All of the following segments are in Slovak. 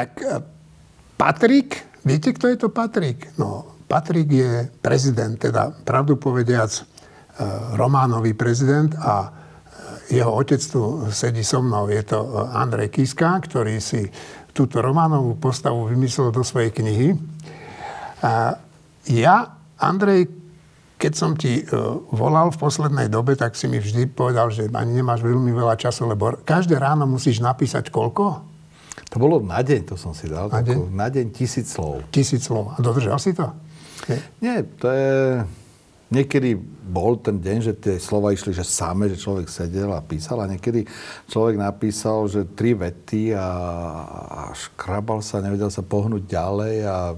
tak e, Patrik, viete, kto je to Patrik? No, Patrik je prezident, teda pravdu povediac, e, Románový prezident a jeho otec tu sedí so mnou. Je to Andrej Kiska, ktorý si túto románovú postavu vymyslel do svojej knihy. Ja, Andrej, keď som ti volal v poslednej dobe, tak si mi vždy povedal, že ani nemáš veľmi veľa času, lebo každé ráno musíš napísať koľko? To bolo na deň, to som si dal. Na deň? Na deň tisíc slov. Tisíc slov. A dodržal si to? Nie, Nie to je... Niekedy bol ten deň, že tie slova išli, že same, že človek sedel a písal a niekedy človek napísal, že tri vety a, a škrabal sa, nevedel sa pohnúť ďalej a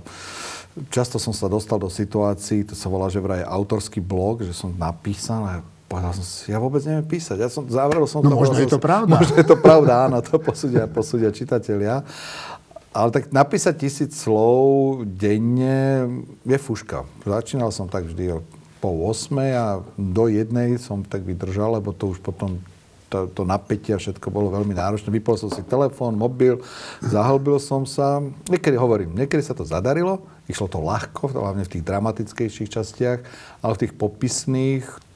často som sa dostal do situácií, to sa volá, že vraj autorský blog, že som napísal a povedal som si, ja vôbec neviem písať. Ja som, zavrel som no, to. možno je to pravda. Možno je to pravda, áno, to posúdia, posúdia čitatelia. Ale tak napísať tisíc slov denne je fuška. Začínal som tak vždy o po 8 a do jednej som tak vydržal, lebo to už potom to, to napätie a všetko bolo veľmi náročné. Vypol som si telefón, mobil, zahlbil som sa. Niekedy hovorím, niekedy sa to zadarilo, išlo to ľahko, hlavne v tých dramatickejších častiach, ale v tých popisných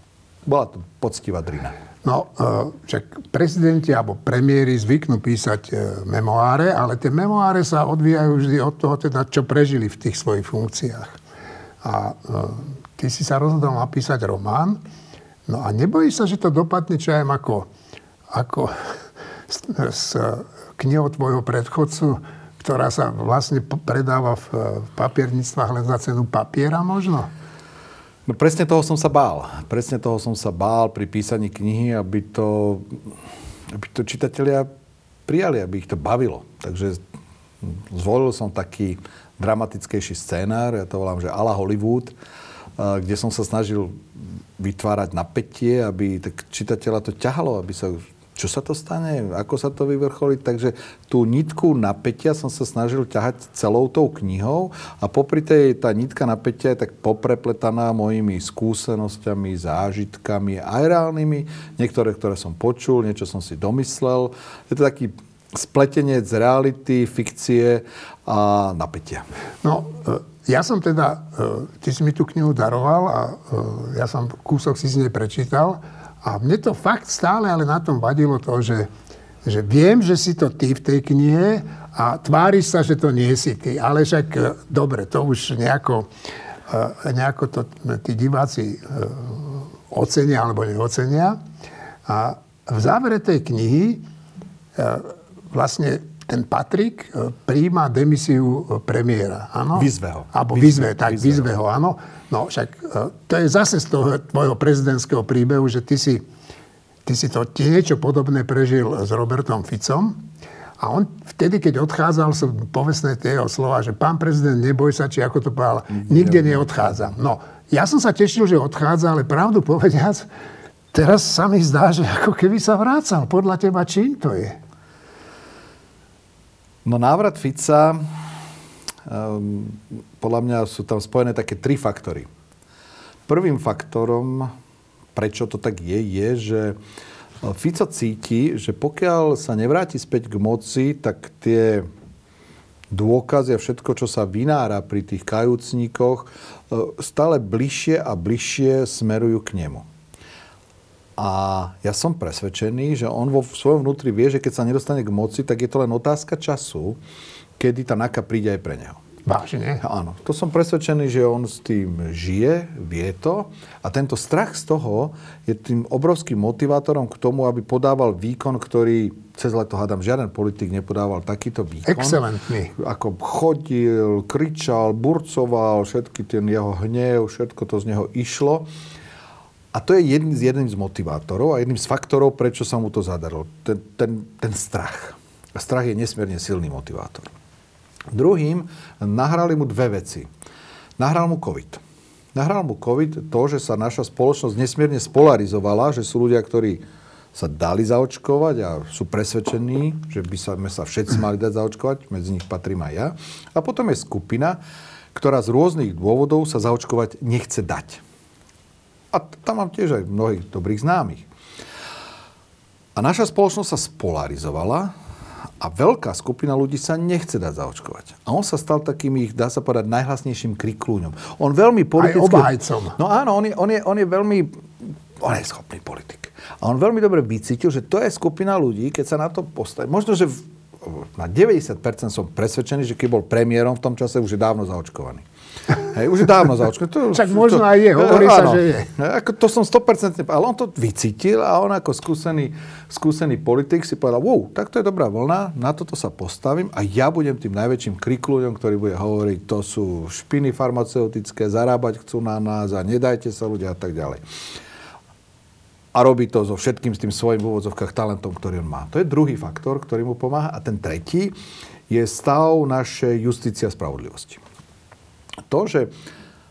bola to poctivá drina. No, e, však prezidenti alebo premiéry zvyknú písať e, memoáre, ale tie memoáre sa odvíjajú vždy od toho, teda, čo prežili v tých svojich funkciách. A e, ty si sa rozhodol napísať román, no a nebojíš sa, že to dopadne čo ako, ako s, s knihou tvojho predchodcu, ktorá sa vlastne predáva v, v papierníctvách len za cenu papiera možno? No presne toho som sa bál. Presne toho som sa bál pri písaní knihy, aby to, aby to čitatelia prijali, aby ich to bavilo. Takže zvolil som taký dramatickejší scénár, ja to volám, že ala Hollywood, kde som sa snažil vytvárať napätie, aby tak čitateľa to ťahalo, aby sa čo sa to stane, ako sa to vyvrcholí. Takže tú nitku napätia som sa snažil ťahať celou tou knihou a popri tej tá nitka napätia je tak poprepletaná mojimi skúsenosťami, zážitkami, aj reálnymi, niektoré, ktoré som počul, niečo som si domyslel. Je to taký spletenie z reality, fikcie a napätia. No, e, ja som teda, e, ty si mi tú knihu daroval a e, ja som kúsok si z nej prečítal a mne to fakt stále ale na tom vadilo to, že, že viem, že si to ty v tej knihe a tváriš sa, že to nie si ty. Ale však e, dobre, to už nejako, e, nejako to tí diváci e, ocenia alebo neocenia. A v závere tej knihy vlastne ten Patrik príjma demisiu premiéra. Áno? Vyzve ho. Alebo vyzve, tak vyzve ho, áno. No však e, to je zase z toho tvojho prezidentského príbehu, že ty si, ty si to niečo podobné prežil s Robertom Ficom. A on vtedy, keď odchádzal, sú povestné tie jeho slova, že pán prezident, neboj sa, či ako to povedal, nikde neodchádza. No, ja som sa tešil, že odchádza, ale pravdu povediac, teraz sa mi zdá, že ako keby sa vrácal. Podľa teba, čím to je? No návrat Fica Um, podľa mňa sú tam spojené také tri faktory. Prvým faktorom, prečo to tak je, je, že e, Fico cíti, že pokiaľ sa nevráti späť k moci, tak tie dôkazy a všetko, čo sa vynára pri tých kajúcníkoch, e, stále bližšie a bližšie smerujú k nemu. A ja som presvedčený, že on vo svojom vnútri vie, že keď sa nedostane k moci, tak je to len otázka času, kedy tá naka príde aj pre neho. Vážne? Áno. To som presvedčený, že on s tým žije, vie to. A tento strach z toho je tým obrovským motivátorom k tomu, aby podával výkon, ktorý cez leto, hádam, žiaden politik nepodával takýto výkon. Excelentný. Ako chodil, kričal, burcoval, všetky ten jeho hnev, všetko to z neho išlo. A to je jedným z, jedným z motivátorov a jedným z faktorov, prečo sa mu to zadarilo. Ten, ten, ten strach. Strach je nesmierne silný motivátor. Druhým nahrali mu dve veci. Nahral mu COVID. Nahral mu COVID to, že sa naša spoločnosť nesmierne spolarizovala, že sú ľudia, ktorí sa dali zaočkovať a sú presvedčení, že by sa, sa všetci mali dať zaočkovať, medzi nich patrím aj ja. A potom je skupina, ktorá z rôznych dôvodov sa zaočkovať nechce dať. A tam mám tiež aj mnohých dobrých známych. A naša spoločnosť sa spolarizovala A veľká skupina ľudí sa nechce dať zaočkovať. A on sa stal takým ich, dá sa povedať, najhlasnejším kriklúňom. On veľmi politicky... Aj obhajcom. No áno, on je, on je, on je veľmi... On je schopný politik. A on veľmi dobre vycítil, že to je skupina ľudí, keď sa na to postaví. Možno, že na 90% som presvedčený, že keď bol premiérom v tom čase, už je dávno zaočkovaný. Hej, už je dávno zaočkovaný. To, Však možno to, aj je, hovorí áno, sa, že je. Ako, to som 100%, ale on to vycítil a on ako skúsený, skúsený politik si povedal, wow, tak to je dobrá vlna, na toto sa postavím a ja budem tým najväčším krikľuďom, ktorý bude hovoriť, to sú špiny farmaceutické, zarábať chcú na nás a nedajte sa ľudia a tak ďalej a robí to so všetkým s tým svojim v úvodzovkách talentom, ktorý on má. To je druhý faktor, ktorý mu pomáha. A ten tretí je stav našej justície a spravodlivosti. To, že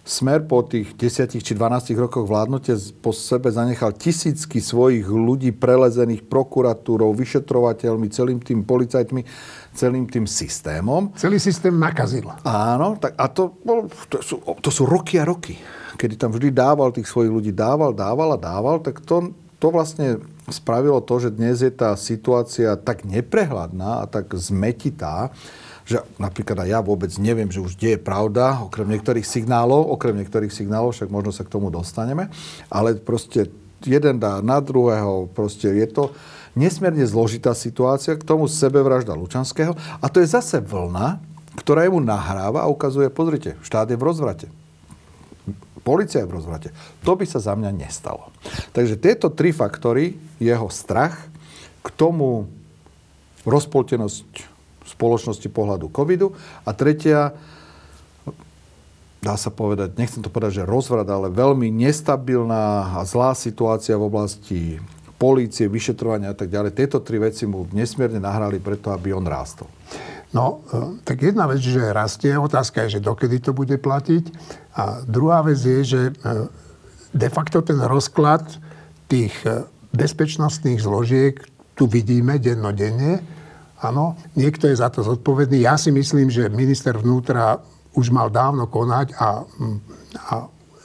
Smer po tých 10 či 12 rokoch vládnutia po sebe zanechal tisícky svojich ľudí prelezených prokuratúrou, vyšetrovateľmi, celým tým policajtmi, celým tým systémom. Celý systém nakazil. Áno, tak a to, to, sú, to sú roky a roky kedy tam vždy dával tých svojich ľudí, dával, dával a dával, tak to, to vlastne spravilo to, že dnes je tá situácia tak neprehľadná a tak zmetitá, že napríklad aj ja vôbec neviem, že už kde je pravda, okrem niektorých signálov, okrem niektorých signálov, však možno sa k tomu dostaneme, ale proste jeden dá na druhého, proste je to nesmierne zložitá situácia, k tomu sebevražda Lučanského a to je zase vlna, ktorá mu nahráva a ukazuje, pozrite, štát je v rozvrate policia je v rozvrate. To by sa za mňa nestalo. Takže tieto tri faktory, jeho strach, k tomu rozpoltenosť spoločnosti pohľadu covidu a tretia, dá sa povedať, nechcem to povedať, že rozvrat, ale veľmi nestabilná a zlá situácia v oblasti polície, vyšetrovania a tak ďalej. Tieto tri veci mu nesmierne nahrali preto, aby on rástol. No, e, tak jedna vec, že rastie, otázka je, že dokedy to bude platiť. A druhá vec je, že e, de facto ten rozklad tých e, bezpečnostných zložiek tu vidíme dennodenne. Áno, niekto je za to zodpovedný. Ja si myslím, že minister vnútra už mal dávno konať a, a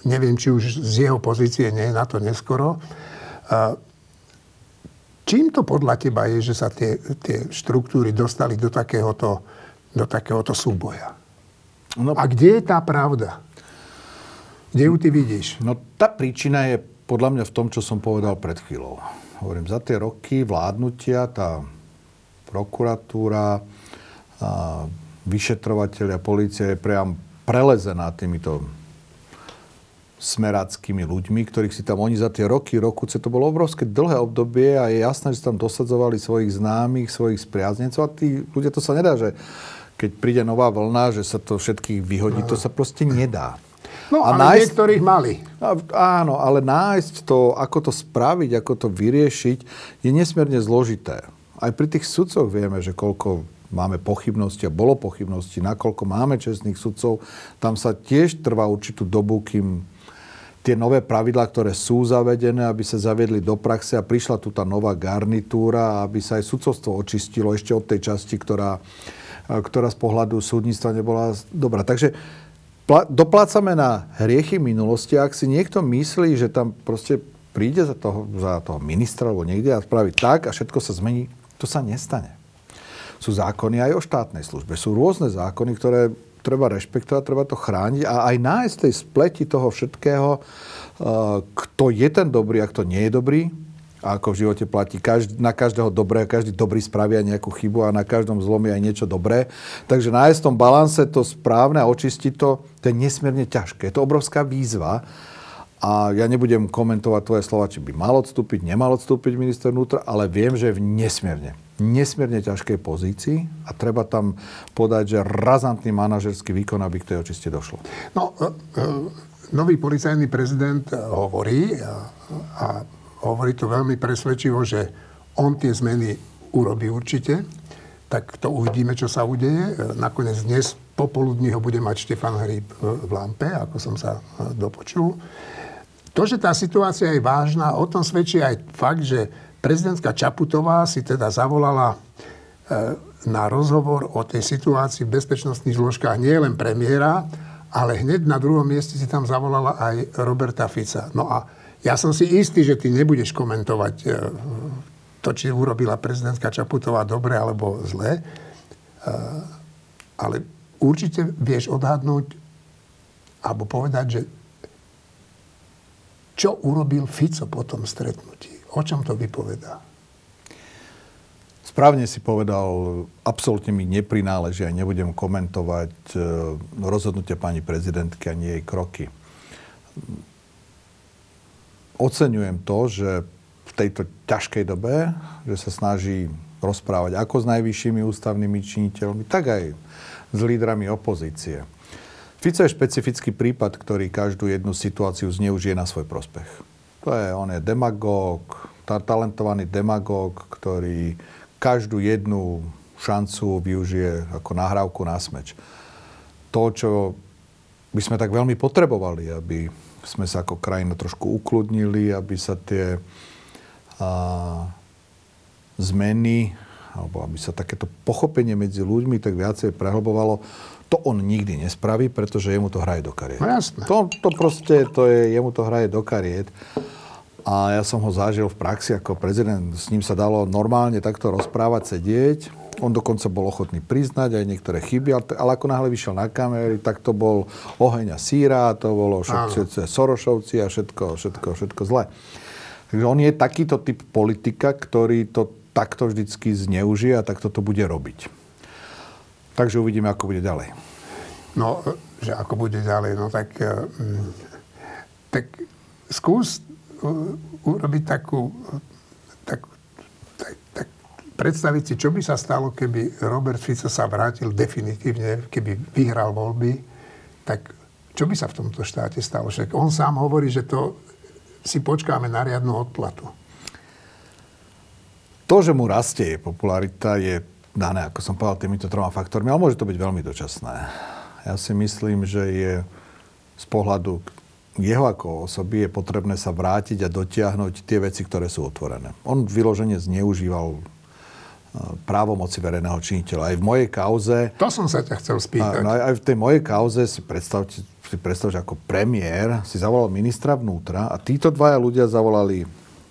neviem, či už z jeho pozície nie je na to neskoro. Čím to podľa teba je, že sa tie, tie štruktúry dostali do takéhoto, do takéhoto súboja? No, A kde je tá pravda? Kde ju ty vidíš? No tá príčina je podľa mňa v tom, čo som povedal pred chvíľou. Hovorím, za tie roky vládnutia tá prokuratúra, vyšetrovateľia, policia je priam prelezená týmito smeráckými ľuďmi, ktorých si tam oni za tie roky, rokuce, to bolo obrovské dlhé obdobie a je jasné, že tam dosadzovali svojich známych, svojich spriaznencov a tí ľudia, to sa nedá, že keď príde nová vlna, že sa to všetkých vyhodí, to sa proste nedá. No, a ale nájsť, niektorých mali. Áno, ale nájsť to, ako to spraviť, ako to vyriešiť, je nesmierne zložité. Aj pri tých sudcoch vieme, že koľko máme pochybnosti a bolo pochybnosti, nakoľko máme čestných sudcov, tam sa tiež trvá určitú dobu, kým tie nové pravidlá, ktoré sú zavedené, aby sa zaviedli do praxe a prišla tu tá nová garnitúra, aby sa aj sudcovstvo očistilo ešte od tej časti, ktorá, ktorá z pohľadu súdnictva nebola dobrá. Takže doplácame na hriechy minulosti. Ak si niekto myslí, že tam proste príde za toho, za toho ministra alebo niekde a spraví tak a všetko sa zmení, to sa nestane. Sú zákony aj o štátnej službe. Sú rôzne zákony, ktoré treba rešpektovať, treba to chrániť a aj nájsť tej spleti toho všetkého, eh, kto je ten dobrý a kto nie je dobrý. A ako v živote platí, každý, na každého dobrého, každý dobrý spravia nejakú chybu a na každom zlom aj niečo dobré. Takže nájsť v tom balanse to správne a očistiť to, to je nesmierne ťažké. Je to obrovská výzva. A ja nebudem komentovať tvoje slova, či by mal odstúpiť, nemal odstúpiť minister vnútra, ale viem, že je v nesmierne nesmierne ťažkej pozícii a treba tam podať, že razantný manažerský výkon, aby k tej očiste došlo. No, e, e, nový policajný prezident hovorí a, hovorí to veľmi presvedčivo, že on tie zmeny urobí určite, tak to uvidíme, čo sa udeje. E, nakoniec dnes popoludní ho bude mať Štefan Hríb v Lampe, ako som sa dopočul. To, že tá situácia je vážna, o tom svedčí aj fakt, že Prezidentka Čaputová si teda zavolala e, na rozhovor o tej situácii v bezpečnostných zložkách nie len premiéra, ale hneď na druhom mieste si tam zavolala aj Roberta Fica. No a ja som si istý, že ty nebudeš komentovať e, to, či urobila prezidentka Čaputová dobre alebo zle. Ale určite vieš odhadnúť alebo povedať, že čo urobil Fico po tom stretnutí. O čom to vypovedá? Správne si povedal, absolútne mi neprináleží a nebudem komentovať e, rozhodnutie pani prezidentky ani jej kroky. Oceňujem to, že v tejto ťažkej dobe, že sa snaží rozprávať ako s najvyššími ústavnými činiteľmi, tak aj s lídrami opozície. Fico je špecifický prípad, ktorý každú jednu situáciu zneužije na svoj prospech. To je, on je demagóg, talentovaný demagóg, ktorý každú jednu šancu využije ako nahrávku na smeč. To, čo by sme tak veľmi potrebovali, aby sme sa ako krajina trošku ukludnili, aby sa tie a, zmeny alebo aby sa takéto pochopenie medzi ľuďmi tak viacej prehlbovalo, to on nikdy nespraví, pretože jemu to hraje do kariet. No jasné. To, to proste, to je, jemu to hraje do kariet. A ja som ho zažil v praxi ako prezident. S ním sa dalo normálne takto rozprávať, sedieť. On dokonca bol ochotný priznať aj niektoré chyby, ale ako náhle vyšiel na kamery, tak to bol oheň a síra, to bolo všetko Sorošovci a všetko, všetko, všetko zle. Takže on je takýto typ politika, ktorý to takto vždycky zneužije a takto to bude robiť. Takže uvidíme, ako bude ďalej. No, že ako bude ďalej, no tak, mm, tak skús urobiť takú, tak, tak, tak, predstaviť si, čo by sa stalo, keby Robert Fico sa vrátil definitívne, keby vyhral voľby, tak čo by sa v tomto štáte stalo? Však on sám hovorí, že to si počkáme na riadnu odplatu. To, že mu rastie popularita, je dané, ako som povedal, týmito troma faktormi, ale môže to byť veľmi dočasné. Ja si myslím, že je z pohľadu jeho ako osoby je potrebné sa vrátiť a dotiahnuť tie veci, ktoré sú otvorené. On vyložene zneužíval e, právomoci verejného činiteľa. Aj v mojej kauze... To som sa ťa chcel spýtať. No, aj v tej mojej kauze si predstavte, si predstavte, ako premiér si zavolal ministra vnútra a títo dvaja ľudia zavolali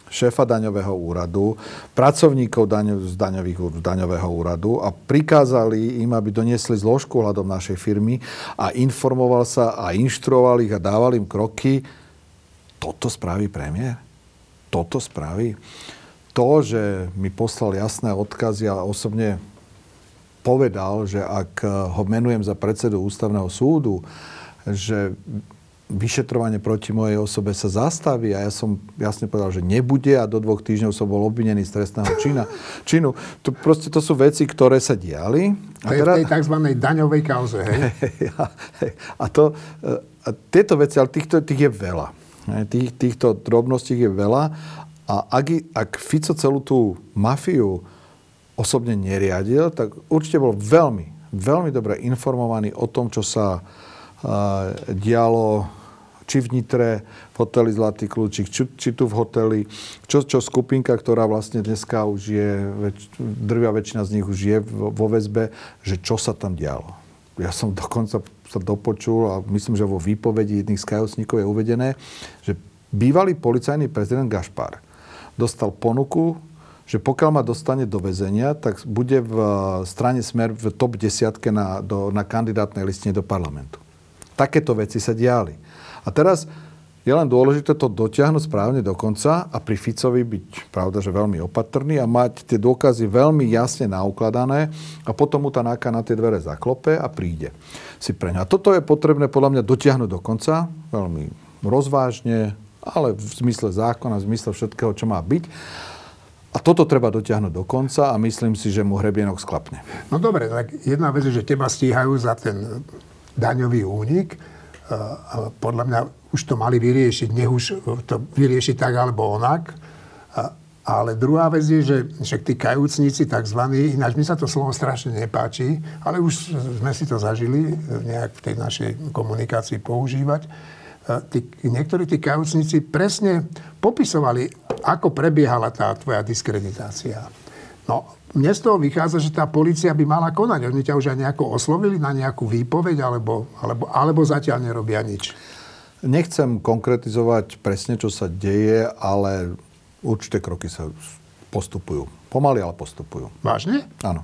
šéfa daňového úradu, pracovníkov z, daňových, daňového úradu a prikázali im, aby doniesli zložku hľadom našej firmy a informoval sa a inštruoval ich a dával im kroky. Toto spraví premiér? Toto spraví? To, že mi poslal jasné odkazy a osobne povedal, že ak ho menujem za predsedu ústavného súdu, že vyšetrovanie proti mojej osobe sa zastaví a ja som jasne povedal, že nebude a do dvoch týždňov som bol obvinený z trestného čina, činu. To, proste to sú veci, ktoré sa diali. A to je v tej tzv. daňovej kauze, hej? a, to, a tieto veci, ale týchto, tých je veľa. Tých, týchto drobností je veľa a ak, ak Fico celú tú mafiu osobne neriadil, tak určite bol veľmi, veľmi dobre informovaný o tom, čo sa dialo či v Nitre, v hoteli Zlatý kľúčik, či, či tu v hoteli, čo, čo skupinka, ktorá vlastne dneska už je, väč, drvia väčšina z nich už je vo väzbe, že čo sa tam dialo. Ja som dokonca sa dopočul a myslím, že vo výpovedi jedných z kajúcníkov je uvedené, že bývalý policajný prezident Gašpar dostal ponuku, že pokiaľ ma dostane do väzenia, tak bude v strane Smer v top desiatke na, do, na kandidátnej listine do parlamentu. Takéto veci sa diali. A teraz je len dôležité to dotiahnuť správne do konca a pri Ficovi byť, pravda, že veľmi opatrný a mať tie dôkazy veľmi jasne naukladané a potom mu tá náka na tie dvere zaklope a príde si pre ňa. A toto je potrebné podľa mňa dotiahnuť do konca, veľmi rozvážne, ale v zmysle zákona, v zmysle všetkého, čo má byť. A toto treba dotiahnuť do konca a myslím si, že mu hrebienok sklapne. No dobre, tak jedna vec je, že teba stíhajú za ten daňový únik, podľa mňa už to mali vyriešiť, nech už to vyriešiť tak alebo onak. Ale druhá vec je, že však tí kajúcnici tzv. ináč mi sa to slovo strašne nepáči, ale už sme si to zažili nejak v tej našej komunikácii používať. Tí, niektorí tí kajúcnici presne popisovali, ako prebiehala tá tvoja diskreditácia. No, mne z toho vychádza, že tá policia by mala konať. Oni ťa už aj nejako oslovili na nejakú výpoveď, alebo, alebo, alebo zatiaľ nerobia nič. Nechcem konkretizovať presne, čo sa deje, ale určité kroky sa postupujú. Pomaly, ale postupujú. Vážne? Áno.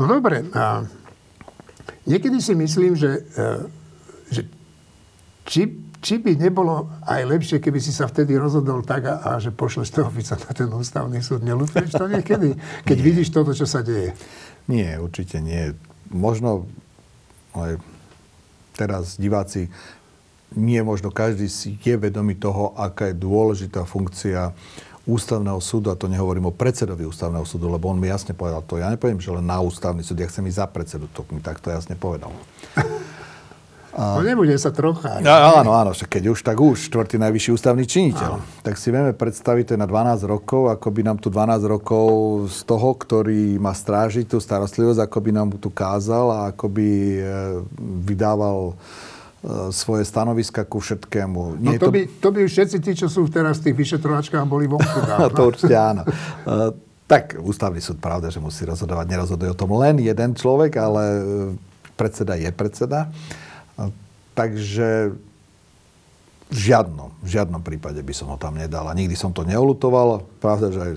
No dobre. A niekedy si myslím, že, e, že či, či by nebolo aj lepšie, keby si sa vtedy rozhodol tak a, a že pošleš toho Fica na ten ústavný súd. Nelúfuješ to niekedy, keď nie. vidíš toto, čo sa deje? Nie, určite nie. Možno aj teraz diváci nie možno každý si je vedomý toho, aká je dôležitá funkcia ústavného súdu, a to nehovorím o predsedovi ústavného súdu, lebo on mi jasne povedal to. Ja nepoviem, že len na ústavný súd, ja chcem ísť za predsedu, to mi takto jasne povedal. A... No nebude sa trocha. Ja, áno, áno, však keď už, tak už, štvrtý najvyšší ústavný činiteľ. Áno. Tak si vieme predstaviť, to je na 12 rokov, ako by nám tu 12 rokov z toho, ktorý má strážiť tú starostlivosť, ako by nám tu kázal a ako by e, vydával e, svoje stanoviska ku všetkému. Nie no to, to... By, to by všetci tí, čo sú teraz v tých vyšetrovačkách, boli vonku. to určite áno. E, tak ústavný súd, pravda, že musí rozhodovať. Nerozhoduje o tom len jeden človek, ale predseda je predseda. Takže v žiadnom, v žiadnom prípade by som ho tam nedal. A nikdy som to neolutoval. Pravda, že aj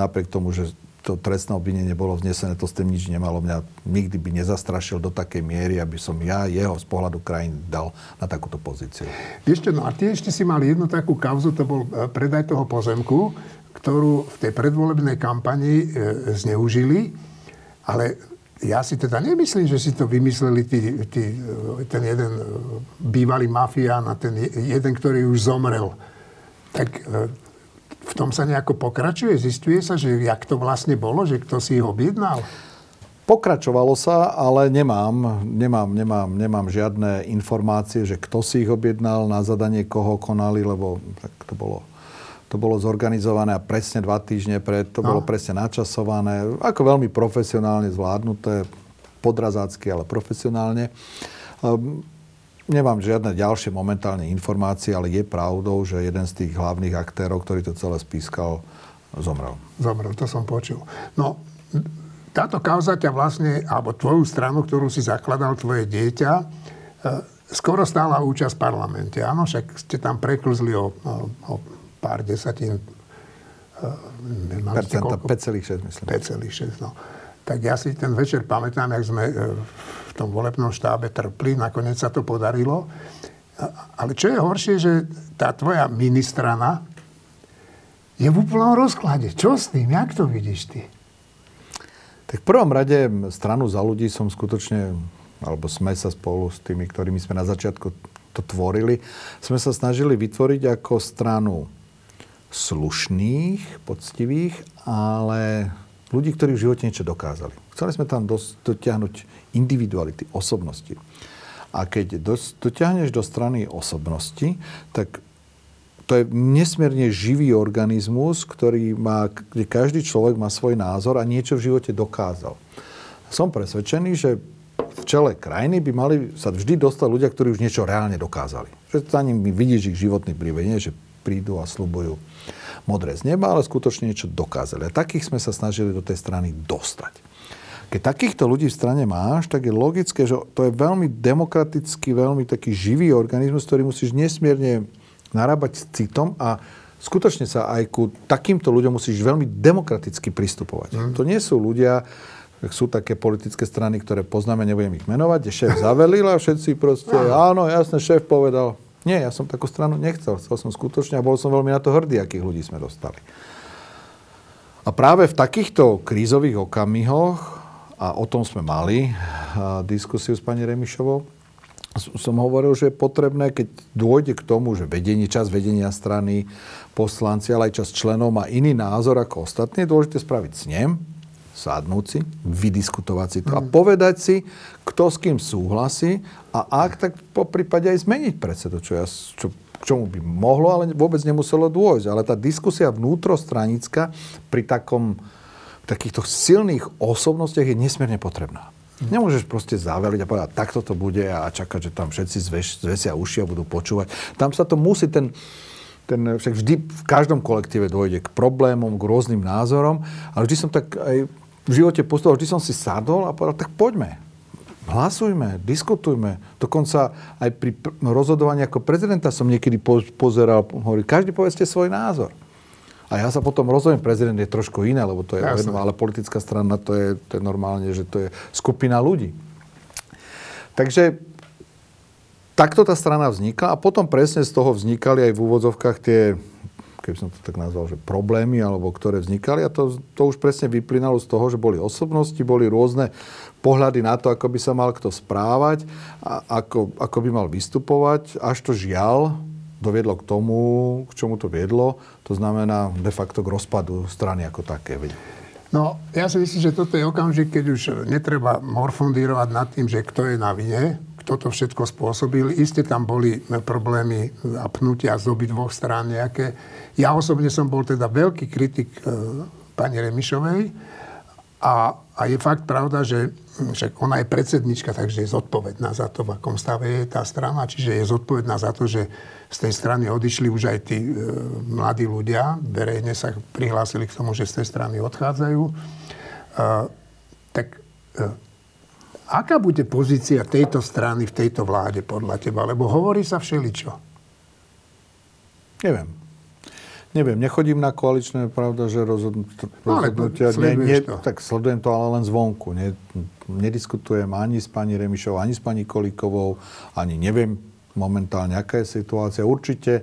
napriek tomu, že to trestné obvinenie bolo vznesené, to s tým nič nemalo. Mňa nikdy by nezastrašil do takej miery, aby som ja jeho z pohľadu krajín dal na takúto pozíciu. Ešte, no a ty ešte si mal jednu takú kauzu, to bol e, predaj toho pozemku, ktorú v tej predvolebnej kampani e, zneužili, ale ja si teda nemyslím, že si to vymysleli tí, tí, ten jeden e, bývalý mafián a ten jeden, ktorý už zomrel. Tak e, v tom sa nejako pokračuje? Zistuje sa, že jak to vlastne bolo, že kto si ho objednal? Pokračovalo sa, ale nemám, nemám, nemám, nemám žiadne informácie, že kto si ich objednal, na zadanie koho konali, lebo tak to bolo to bolo zorganizované a presne dva týždne pred, to no. bolo presne načasované, ako veľmi profesionálne zvládnuté, podrazácky, ale profesionálne. Um, nemám žiadne ďalšie momentálne informácie, ale je pravdou, že jeden z tých hlavných aktérov, ktorý to celé spískal, zomrel. Zomrel, to som počul. No, táto kauza ťa vlastne, alebo tvoju stranu, ktorú si zakladal, tvoje dieťa, e, skoro stála účasť v parlamente. Áno, však ste tam preklzli o, o, o pár desatín. Percenta, 5,6 myslím. 5,6, no. Tak ja si ten večer pamätám, jak sme uh, v tom volebnom štábe trpli, nakoniec sa to podarilo. Ale čo je horšie, že tá tvoja ministrana je v úplnom rozklade. Čo s tým? Jak to vidíš ty? Tak v prvom rade stranu za ľudí som skutočne, alebo sme sa spolu s tými, ktorými sme na začiatku to tvorili, sme sa snažili vytvoriť ako stranu slušných, poctivých, ale ľudí, ktorí v živote niečo dokázali. Chceli sme tam dos- dotiahnuť individuality, osobnosti. A keď dos- dotiahneš do strany osobnosti, tak to je nesmierne živý organizmus, ktorý má, kde každý človek má svoj názor a niečo v živote dokázal. Som presvedčený, že v čele krajiny by mali sa vždy dostať ľudia, ktorí už niečo reálne dokázali. Že za nimi vidíš ich životný príbeh, nie že prídu a slubujú modré z neba, ale skutočne niečo dokázali. A takých sme sa snažili do tej strany dostať. Keď takýchto ľudí v strane máš, tak je logické, že to je veľmi demokratický, veľmi taký živý organizmus, ktorý musíš nesmierne narábať s citom a skutočne sa aj ku takýmto ľuďom musíš veľmi demokraticky pristupovať. Mm. To nie sú ľudia, sú také politické strany, ktoré poznáme, nebudem ich menovať, kde šéf zavelil a všetci proste, áno, jasne, šéf povedal, nie, ja som takú stranu nechcel. Chcel som skutočne a bol som veľmi na to hrdý, akých ľudí sme dostali. A práve v takýchto krízových okamihoch, a o tom sme mali diskusiu s pani Remišovou, som hovoril, že je potrebné, keď dôjde k tomu, že vedenie, čas vedenia strany, poslanci, ale aj čas členov má iný názor ako ostatní, je dôležité spraviť s sadnúť si, vydiskutovať si to a mm. povedať si, kto s kým súhlasí a ak, tak po prípade aj zmeniť predsedu, čo, ja, čo k čomu by mohlo, ale vôbec nemuselo dôjsť. Ale tá diskusia vnútrostranická pri takom, takýchto silných osobnostiach je nesmierne potrebná. Mm. Nemôžeš proste zaveliť a povedať, takto to bude a čakať, že tam všetci zvesia uši a budú počúvať. Tam sa to musí ten, ten, však vždy v každom kolektíve dôjde k problémom, k rôznym názorom, ale vždy som tak aj v živote postoval, vždy som si sadol a povedal, tak poďme. Hlasujme, diskutujme. Dokonca aj pri rozhodovaní ako prezidenta som niekedy pozeral, hovorí, každý povedzte svoj názor. A ja sa potom rozumiem, prezident je trošku iné, lebo to je jedno, ale politická strana to je, to je normálne, že to je skupina ľudí. Takže takto tá strana vznikla a potom presne z toho vznikali aj v úvodzovkách tie, keby som to tak nazval, že problémy, alebo ktoré vznikali a to, to už presne vyplynalo z toho, že boli osobnosti, boli rôzne pohľady na to, ako by sa mal kto správať, a ako, ako by mal vystupovať, až to žiaľ doviedlo k tomu, k čomu to viedlo. To znamená de facto k rozpadu strany ako také. No, ja si myslím, že toto je okamžik, keď už netreba morfondírovať nad tým, že kto je na vine, kto to všetko spôsobil. Isté tam boli problémy a pnutia z obi dvoch strán nejaké. Ja osobne som bol teda veľký kritik e, pani Remišovej a, a je fakt pravda, že však ona je predsednička, takže je zodpovedná za to, v akom stave je tá strana, čiže je zodpovedná za to, že z tej strany odišli už aj tí e, mladí ľudia, verejne sa prihlásili k tomu, že z tej strany odchádzajú. E, tak e, aká bude pozícia tejto strany v tejto vláde podľa teba? Lebo hovorí sa všeličo. Neviem. Neviem, nechodím na koaličné, pravda, že rozhodnutia... No, ale nie, nie, to. Tak sledujem to ale len zvonku. Ne, nediskutujem ani s pani Remišovou, ani s pani Kolíkovou, ani neviem momentálne, aká je situácia. Určite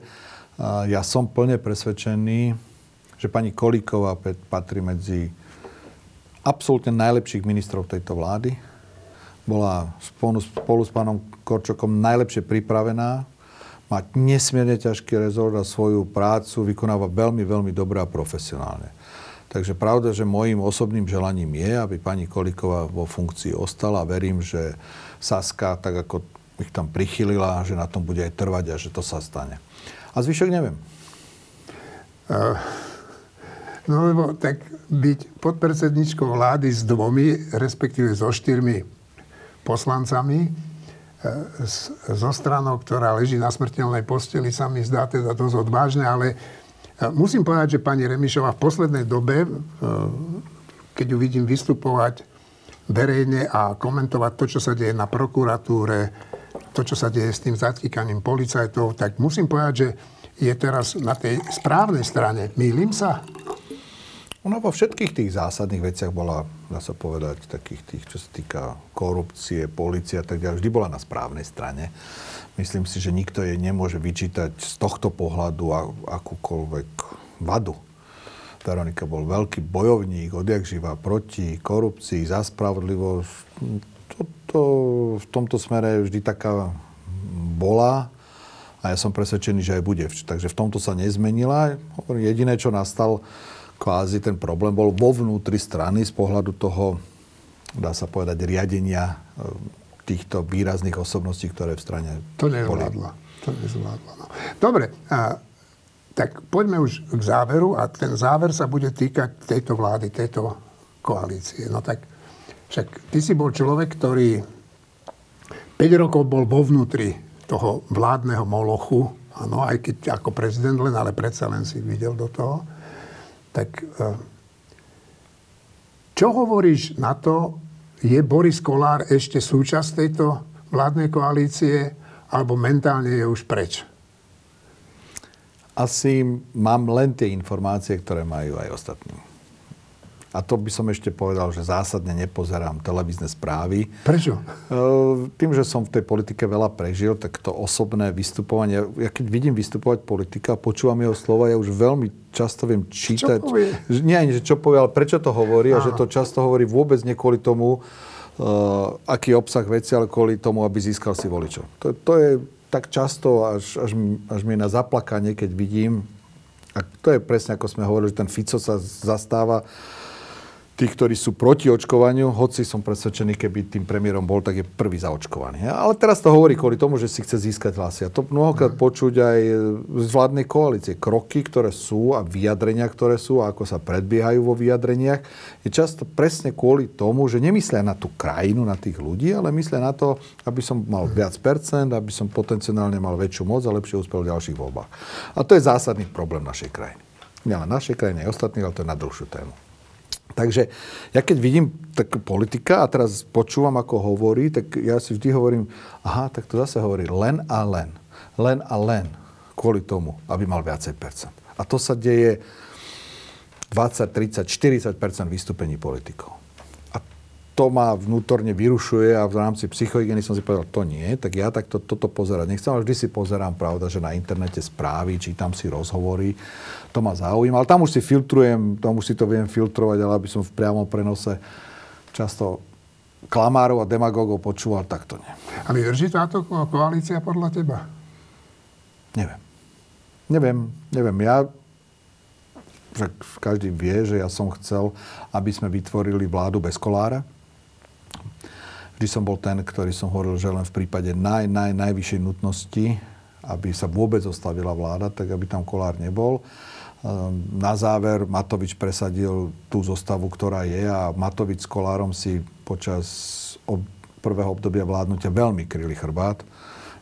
ja som plne presvedčený, že pani Kolíková patrí medzi absolútne najlepších ministrov tejto vlády. Bola spolu, spolu s pánom Korčokom najlepšie pripravená má nesmierne ťažký rezort a svoju prácu vykonáva veľmi, veľmi dobre a profesionálne. Takže pravda, že môjim osobným želaním je, aby pani Kolíková vo funkcii ostala. Verím, že Saska, tak ako ich tam prichylila, že na tom bude aj trvať a že to sa stane. A zvyšok neviem. Uh, no lebo tak byť podpredsedničkou vlády s dvomi, respektíve so štyrmi poslancami, zo stranou, ktorá leží na smrteľnej posteli, sa mi zdá teda dosť odvážne, ale e, musím povedať, že pani Remišová v poslednej dobe, e, keď ju vidím vystupovať verejne a komentovať to, čo sa deje na prokuratúre, to, čo sa deje s tým zatýkaním policajtov, tak musím povedať, že je teraz na tej správnej strane. Mýlim sa? Ona vo všetkých tých zásadných veciach bola, dá sa povedať, takých tých, čo sa týka korupcie, policie a tak ďalej, vždy bola na správnej strane. Myslím si, že nikto jej nemôže vyčítať z tohto pohľadu akúkoľvek vadu. Veronika bol veľký bojovník, odjak živa proti korupcii, za spravodlivosť. Toto v tomto smere vždy taká bola a ja som presvedčený, že aj bude. Takže v tomto sa nezmenila. Jediné, čo nastal, kvázi ten problém bol vo vnútri strany z pohľadu toho, dá sa povedať, riadenia e, týchto výrazných osobností, ktoré v strane To nezvládla. To nezvládla. No. Dobre, a, tak poďme už k záveru a ten záver sa bude týkať tejto vlády, tejto koalície. No tak však ty si bol človek, ktorý 5 rokov bol vo vnútri toho vládneho molochu, áno, aj keď ako prezident len, ale predsa len si videl do toho. Tak eh, čo hovoríš na to, je Boris Kolár ešte súčasť tejto vládnej koalície, alebo mentálne je už preč? Asi mám len tie informácie, ktoré majú aj ostatní. A to by som ešte povedal, že zásadne nepozerám televízne správy. Prečo? E, tým, že som v tej politike veľa prežil, tak to osobné vystupovanie, ja keď vidím vystupovať politika počúvam jeho slova, ja už veľmi často viem čítať. Čo povie? Nie, že čo povie, ale prečo to hovorí Aha. a že to často hovorí vôbec nie kvôli tomu, uh, aký obsah veci, ale kvôli tomu, aby získal si voličov. To, to je tak často, až, až, až mi na zaplakanie, keď vidím, a to je presne ako sme hovorili, že ten Fico sa zastáva tých, ktorí sú proti očkovaniu, hoci som presvedčený, keby tým premiérom bol, tak je prvý zaočkovaný. Ale teraz to hovorí kvôli tomu, že si chce získať hlasy. A to mnohokrát počuť aj z vládnej koalície. Kroky, ktoré sú a vyjadrenia, ktoré sú a ako sa predbiehajú vo vyjadreniach, je často presne kvôli tomu, že nemyslia na tú krajinu, na tých ľudí, ale myslia na to, aby som mal viac percent, aby som potenciálne mal väčšiu moc a lepšie uspel v ďalších voľbách. A to je zásadný problém našej krajiny. Nielen našej krajiny, aj ostatných, ale to je na dlhšiu tému. Takže ja keď vidím tak politika a teraz počúvam, ako hovorí, tak ja si vždy hovorím, aha, tak to zase hovorí len a len. Len a len kvôli tomu, aby mal viacej percent. A to sa deje 20, 30, 40% vystúpení politikov. To ma vnútorne vyrušuje a v rámci psychohygieny som si povedal, to nie, tak ja takto toto pozerať nechcem, ale vždy si pozerám, pravda, že na internete správy, čítam si rozhovory, to ma zaujíma, ale tam už si filtrujem, tam už si to viem filtrovať, ale aby som v priamom prenose často klamárov a demagógov počúval, tak to nie. A vydrží táto koalícia podľa teba? Neviem. Neviem, neviem. Ja však každý vie, že ja som chcel, aby sme vytvorili vládu bez kolára. Vždy som bol ten, ktorý som hovoril, že len v prípade naj, naj, najvyššej nutnosti, aby sa vôbec zostavila vláda, tak aby tam kolár nebol. Ehm, na záver Matovič presadil tú zostavu, ktorá je a Matovič s Kolárom si počas prvého obdobia vládnutia veľmi kryli chrbát.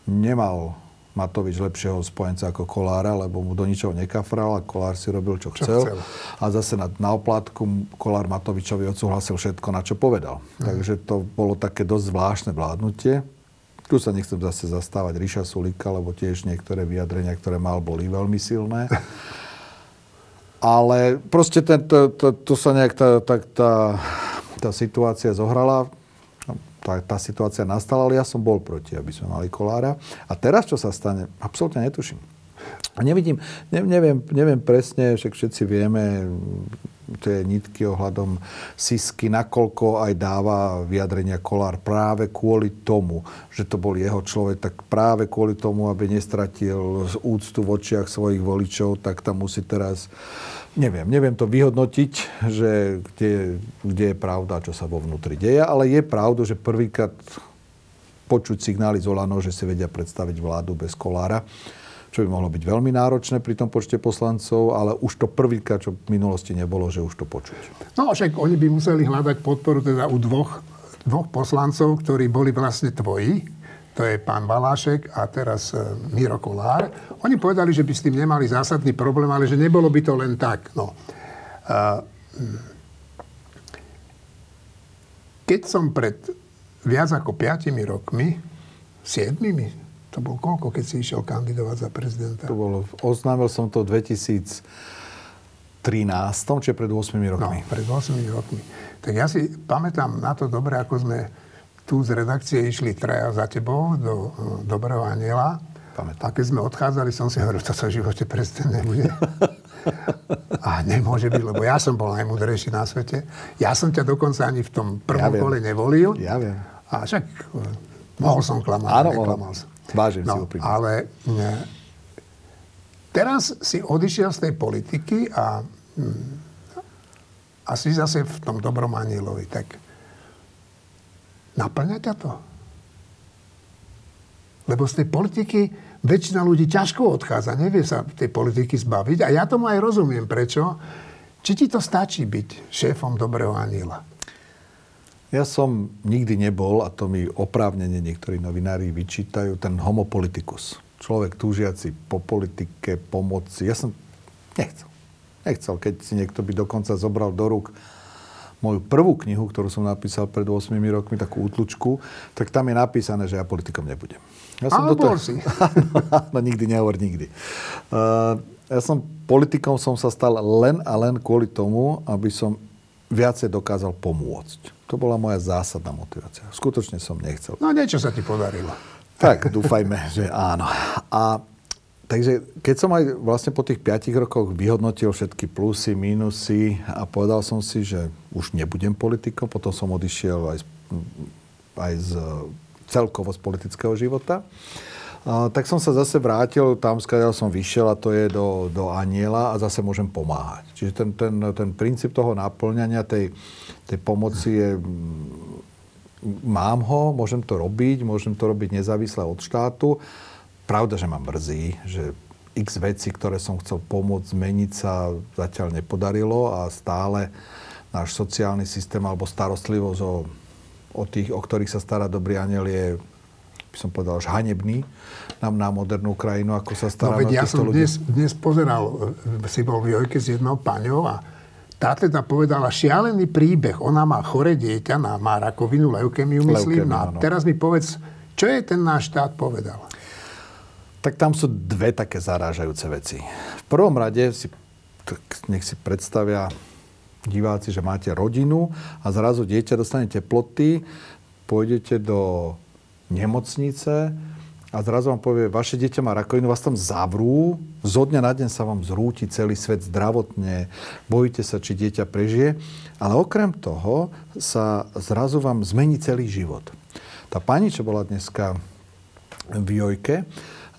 Nemal Matovič lepšieho spojenca ako Kolára, lebo mu do ničoho nekafral a Kolár si robil, čo, čo chcel. chcel. A zase na, na oplátku Kolár Matovičovi odsúhlasil všetko, na čo povedal. Mhm. Takže to bolo také dosť zvláštne vládnutie. Tu sa nechcem zase zastávať Ríša Sulika, lebo tiež niektoré vyjadrenia, ktoré mal, boli veľmi silné. Ale proste ten, to, to, to sa nejak tá, tá, tá, tá situácia zohrala tá, tá situácia nastala, ale ja som bol proti, aby sme mali kolára. A teraz, čo sa stane, absolútne netuším. A nevidím, ne, neviem, neviem presne, však všetci vieme tie nitky ohľadom Sisky, nakoľko aj dáva vyjadrenia Kolár práve kvôli tomu, že to bol jeho človek, tak práve kvôli tomu, aby nestratil úctu v očiach svojich voličov, tak tam musí teraz Neviem, neviem to vyhodnotiť, že kde, kde je pravda, čo sa vo vnútri deje, ale je pravda, že prvýkrát počuť signály z Olano, že si vedia predstaviť vládu bez kolára, čo by mohlo byť veľmi náročné pri tom počte poslancov, ale už to prvýkrát, čo v minulosti nebolo, že už to počuť. No však oni by museli hľadať podporu teda u dvoch, dvoch poslancov, ktorí boli vlastne tvoji, to je pán Valášek a teraz e, Miro Kolár. Oni povedali, že by s tým nemali zásadný problém, ale že nebolo by to len tak. No. Keď som pred viac ako 5 rokmi, 7 to bol koľko, keď si išiel kandidovať za prezidenta? To bolo, oznámil som to v 2013, čiže pred 8 rokmi. No, pred 8 rokmi. Tak ja si pamätám na to dobre, ako sme tu z redakcie išli traja za tebou do Dobrého aniela. Pamätám. A keď sme odchádzali, som si hovoril, to sa v živote prezident nebude. A nemôže byť, lebo ja som bol najmudrejší na svete. Ja som ťa dokonca ani v tom prvom ja kole nevolil. Ja viem. A však eh, mohol som klamať, Áno, neklamal som. Vážim no, si Ale ne, teraz si odišiel z tej politiky a, hm, a si zase v tom dobrom anielovi. Tak Naplňa ťa to? Lebo z tej politiky väčšina ľudí ťažko odchádza, nevie sa tej politiky zbaviť. A ja tomu aj rozumiem, prečo. Či ti to stačí byť šéfom dobrého aniela? Ja som nikdy nebol, a to mi oprávnene niektorí novinári vyčítajú, ten homopolitikus. Človek túžiaci po politike, pomoci. Ja som nechcel. Nechcel, keď si niekto by dokonca zobral do rúk moju prvú knihu, ktorú som napísal pred 8 rokmi, takú útlučku, tak tam je napísané, že ja politikom nebudem. Ja som do toho... si. no, nikdy nehovor, nikdy. Uh, ja som politikom som sa stal len a len kvôli tomu, aby som viacej dokázal pomôcť. To bola moja zásadná motivácia. Skutočne som nechcel. No niečo sa ti podarilo. Tak, dúfajme, že áno. A Takže keď som aj vlastne po tých 5 rokoch vyhodnotil všetky plusy, mínusy a povedal som si, že už nebudem politikom, potom som odišiel aj z, aj z celkovo z politického života, a, tak som sa zase vrátil tam, skáďal som vyšiel a to je do, do aniela a zase môžem pomáhať. Čiže ten, ten, ten princíp toho naplňania tej, tej pomoci je mám ho, môžem to robiť, môžem to robiť nezávisle od štátu Pravda, že ma mrzí, že x veci, ktoré som chcel pomôcť zmeniť sa zatiaľ nepodarilo a stále náš sociálny systém alebo starostlivosť o, o tých, o ktorých sa stará dobrý aniel je by som povedal, až hanebný nám na modernú krajinu, ako sa stará no, ja som ľudí. Dnes, dnes pozeral, e, si bol v Jojke s jednou paňou a tá teda povedala šialený príbeh. Ona má chore dieťa, má rakovinu, leukemiu, myslím. no, teraz mi povedz, čo je ten náš štát povedal? Tak tam sú dve také zarážajúce veci. V prvom rade si nech si predstavia diváci, že máte rodinu a zrazu dieťa dostane teploty, pôjdete do nemocnice a zrazu vám povie, vaše dieťa má rakovinu, vás tam zavrú, zo dňa na deň sa vám zrúti celý svet zdravotne, bojíte sa, či dieťa prežije, ale okrem toho sa zrazu vám zmení celý život. Tá pani, čo bola dneska v Jojke,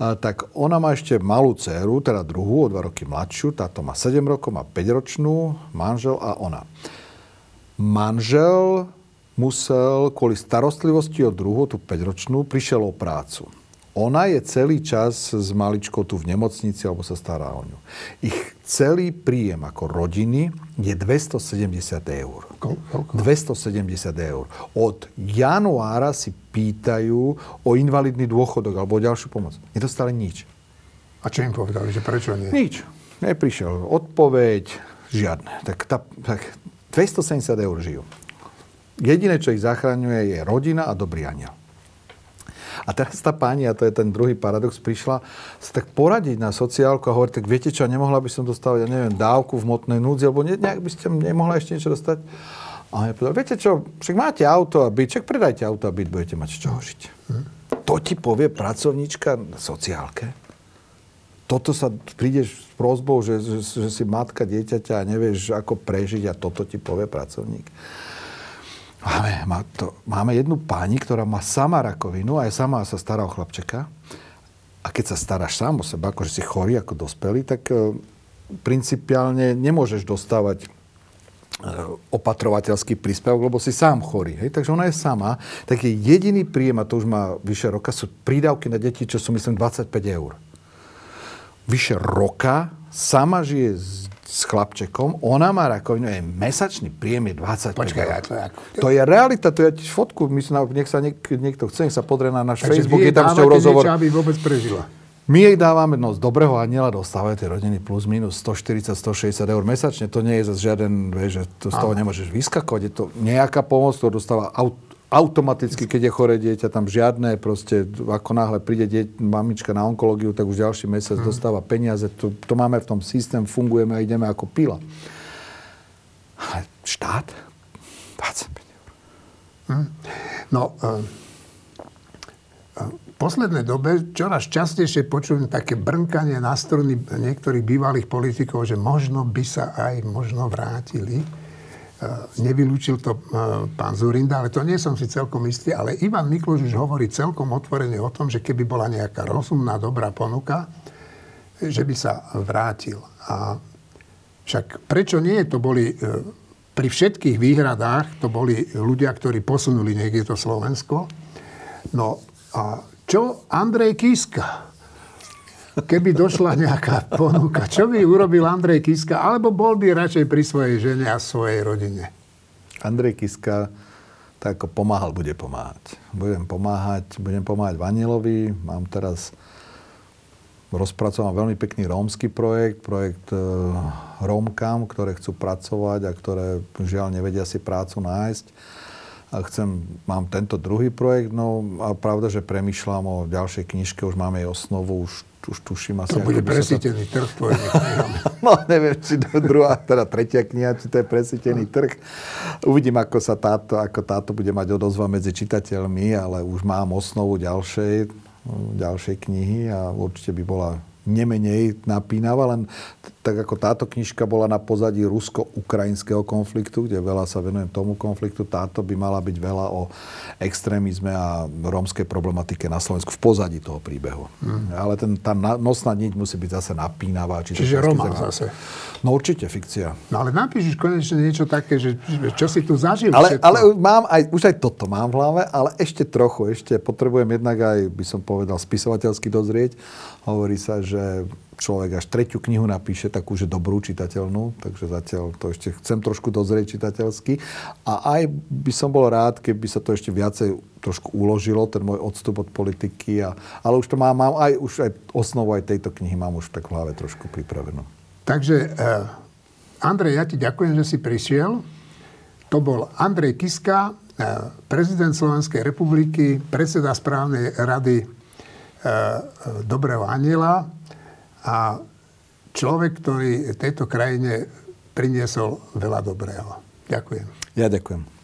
tak ona má ešte malú dceru, teda druhú, o dva roky mladšiu, táto má 7 rokov, má 5 ročnú, manžel a ona. Manžel musel kvôli starostlivosti o druhú, tú 5 ročnú, prišiel o prácu. Ona je celý čas s maličkou tu v nemocnici alebo sa stará o ňu. Ich celý príjem ako rodiny je 270 eur. Koľko? 270 eur. Od januára si pýtajú o invalidný dôchodok alebo o ďalšiu pomoc. Nedostali nič. A čo im povedali, že prečo nie? Nič. Neprišiel odpoveď, žiadne. Tak, tá, tak 270 eur žijú. Jediné, čo ich zachraňuje, je rodina a dobrý aniel. A teraz tá pani, a to je ten druhý paradox, prišla sa tak poradiť na sociálku a hovorí, tak viete čo, nemohla by som dostávať, ja neviem, dávku v motnej núdzi, alebo ne, nejak by ste nemohla ešte niečo dostať. A ja povedal, viete čo, však máte auto a byt, však predajte auto a byt, budete mať z čoho žiť. Hm. To ti povie pracovníčka na sociálke. Toto sa prídeš s prozbou, že, že, že si matka dieťaťa a nevieš, ako prežiť a toto ti povie pracovník. Máme, má to, máme jednu pani, ktorá má sama rakovinu a je sama sa stará o chlapčeka. A keď sa staráš sám o seba, akože si chorý ako dospelý, tak e, principiálne nemôžeš dostávať e, opatrovateľský príspevok, lebo si sám chorý. Hej? Takže ona je sama. Tak je jediný príjem, a to už má vyše roka, sú prídavky na deti, čo sú myslím 25 eur. Vyše roka sama žije s s chlapčekom, ona má rakovinu, je mesačný príjem je 25 Počkaj, eur. to je ako... To je realita, to je tiež fotku, myslím, nech sa niek, niekto chce, nech sa pozrie na náš Takže Facebook, je tam ešte dávate rozhovor. niečo, aby vôbec prežila. My jej dávame, no z dobrého aniela dostávajú tie rodiny plus minus 140-160 eur mesačne. To nie je zase žiaden, vieš, že to z toho nemôžeš vyskakovať. Je to nejaká pomoc, ktorú dostáva aut, automaticky, keď je chore dieťa, tam žiadne, proste ako náhle príde dieť, mamička na onkológiu, tak už ďalší mesiac hmm. dostáva peniaze. To, to máme v tom systém, fungujeme a ideme ako pila. Ale štát? 25 eur. Hmm. No, uh, v poslednej dobe čoraz častejšie počujem také brnkanie na strany niektorých bývalých politikov, že možno by sa aj možno vrátili nevylúčil to eh, pán Zurinda, ale to nie som si celkom istý, ale Ivan Mikloš už hovorí celkom otvorene o tom, že keby bola nejaká rozumná, dobrá ponuka, že by sa vrátil. A však prečo nie? To boli eh, pri všetkých výhradách, to boli ľudia, ktorí posunuli niekde to Slovensko. No a čo Andrej Kiska? Keby došla nejaká ponuka, čo by urobil Andrej Kiska? Alebo bol by radšej pri svojej žene a svojej rodine? Andrej Kiska tak ako pomáhal, bude pomáhať. Budem pomáhať, budem pomáhať Vanielovi. Mám teraz rozpracovaný veľmi pekný rómsky projekt, projekt e, Rómkam, ktoré chcú pracovať a ktoré žiaľ nevedia si prácu nájsť. A chcem, mám tento druhý projekt, no a pravda, že premyšľam o ďalšej knižke, už máme jej osnovu, už už tuším asi... To bude presítený to... trh tvojimi knihami. no neviem, či to druhá, teda tretia kniha, či to je presítený trh. Uvidím, ako sa táto, ako táto bude mať odozva medzi čitateľmi, ale už mám osnovu ďalšej, ďalšej knihy a určite by bola nemenej napínavá, len tak ako táto knižka bola na pozadí rusko-ukrajinského konfliktu, kde veľa sa venujem tomu konfliktu, táto by mala byť veľa o extrémizme a rómskej problematike na Slovensku v pozadí toho príbehu. Hmm. Ale ten, tá nosná niť musí byť zase napínavá. Či Čiže román zase. No určite, fikcia. No ale napíšeš konečne niečo také, že čo si tu zažil ale, ale mám aj, už aj toto mám v hlave, ale ešte trochu, ešte potrebujem jednak aj, by som povedal, spisovateľsky dozrieť. Hovorí sa, že človek až tretiu knihu napíše, takú, že dobrú čitateľnú, takže zatiaľ to ešte chcem trošku dozrieť čitateľsky. A aj by som bol rád, keby sa to ešte viacej trošku uložilo, ten môj odstup od politiky. A, ale už to mám, mám aj, už aj osnovu aj tejto knihy mám už tak v hlave trošku pripravenú. Takže, uh, Andrej, ja ti ďakujem, že si prišiel. To bol Andrej Kiska, uh, prezident Slovenskej republiky, predseda správnej rady uh, Dobrého aniela. A človek, ktorý tejto krajine priniesol veľa dobrého. Ďakujem. Ja ďakujem.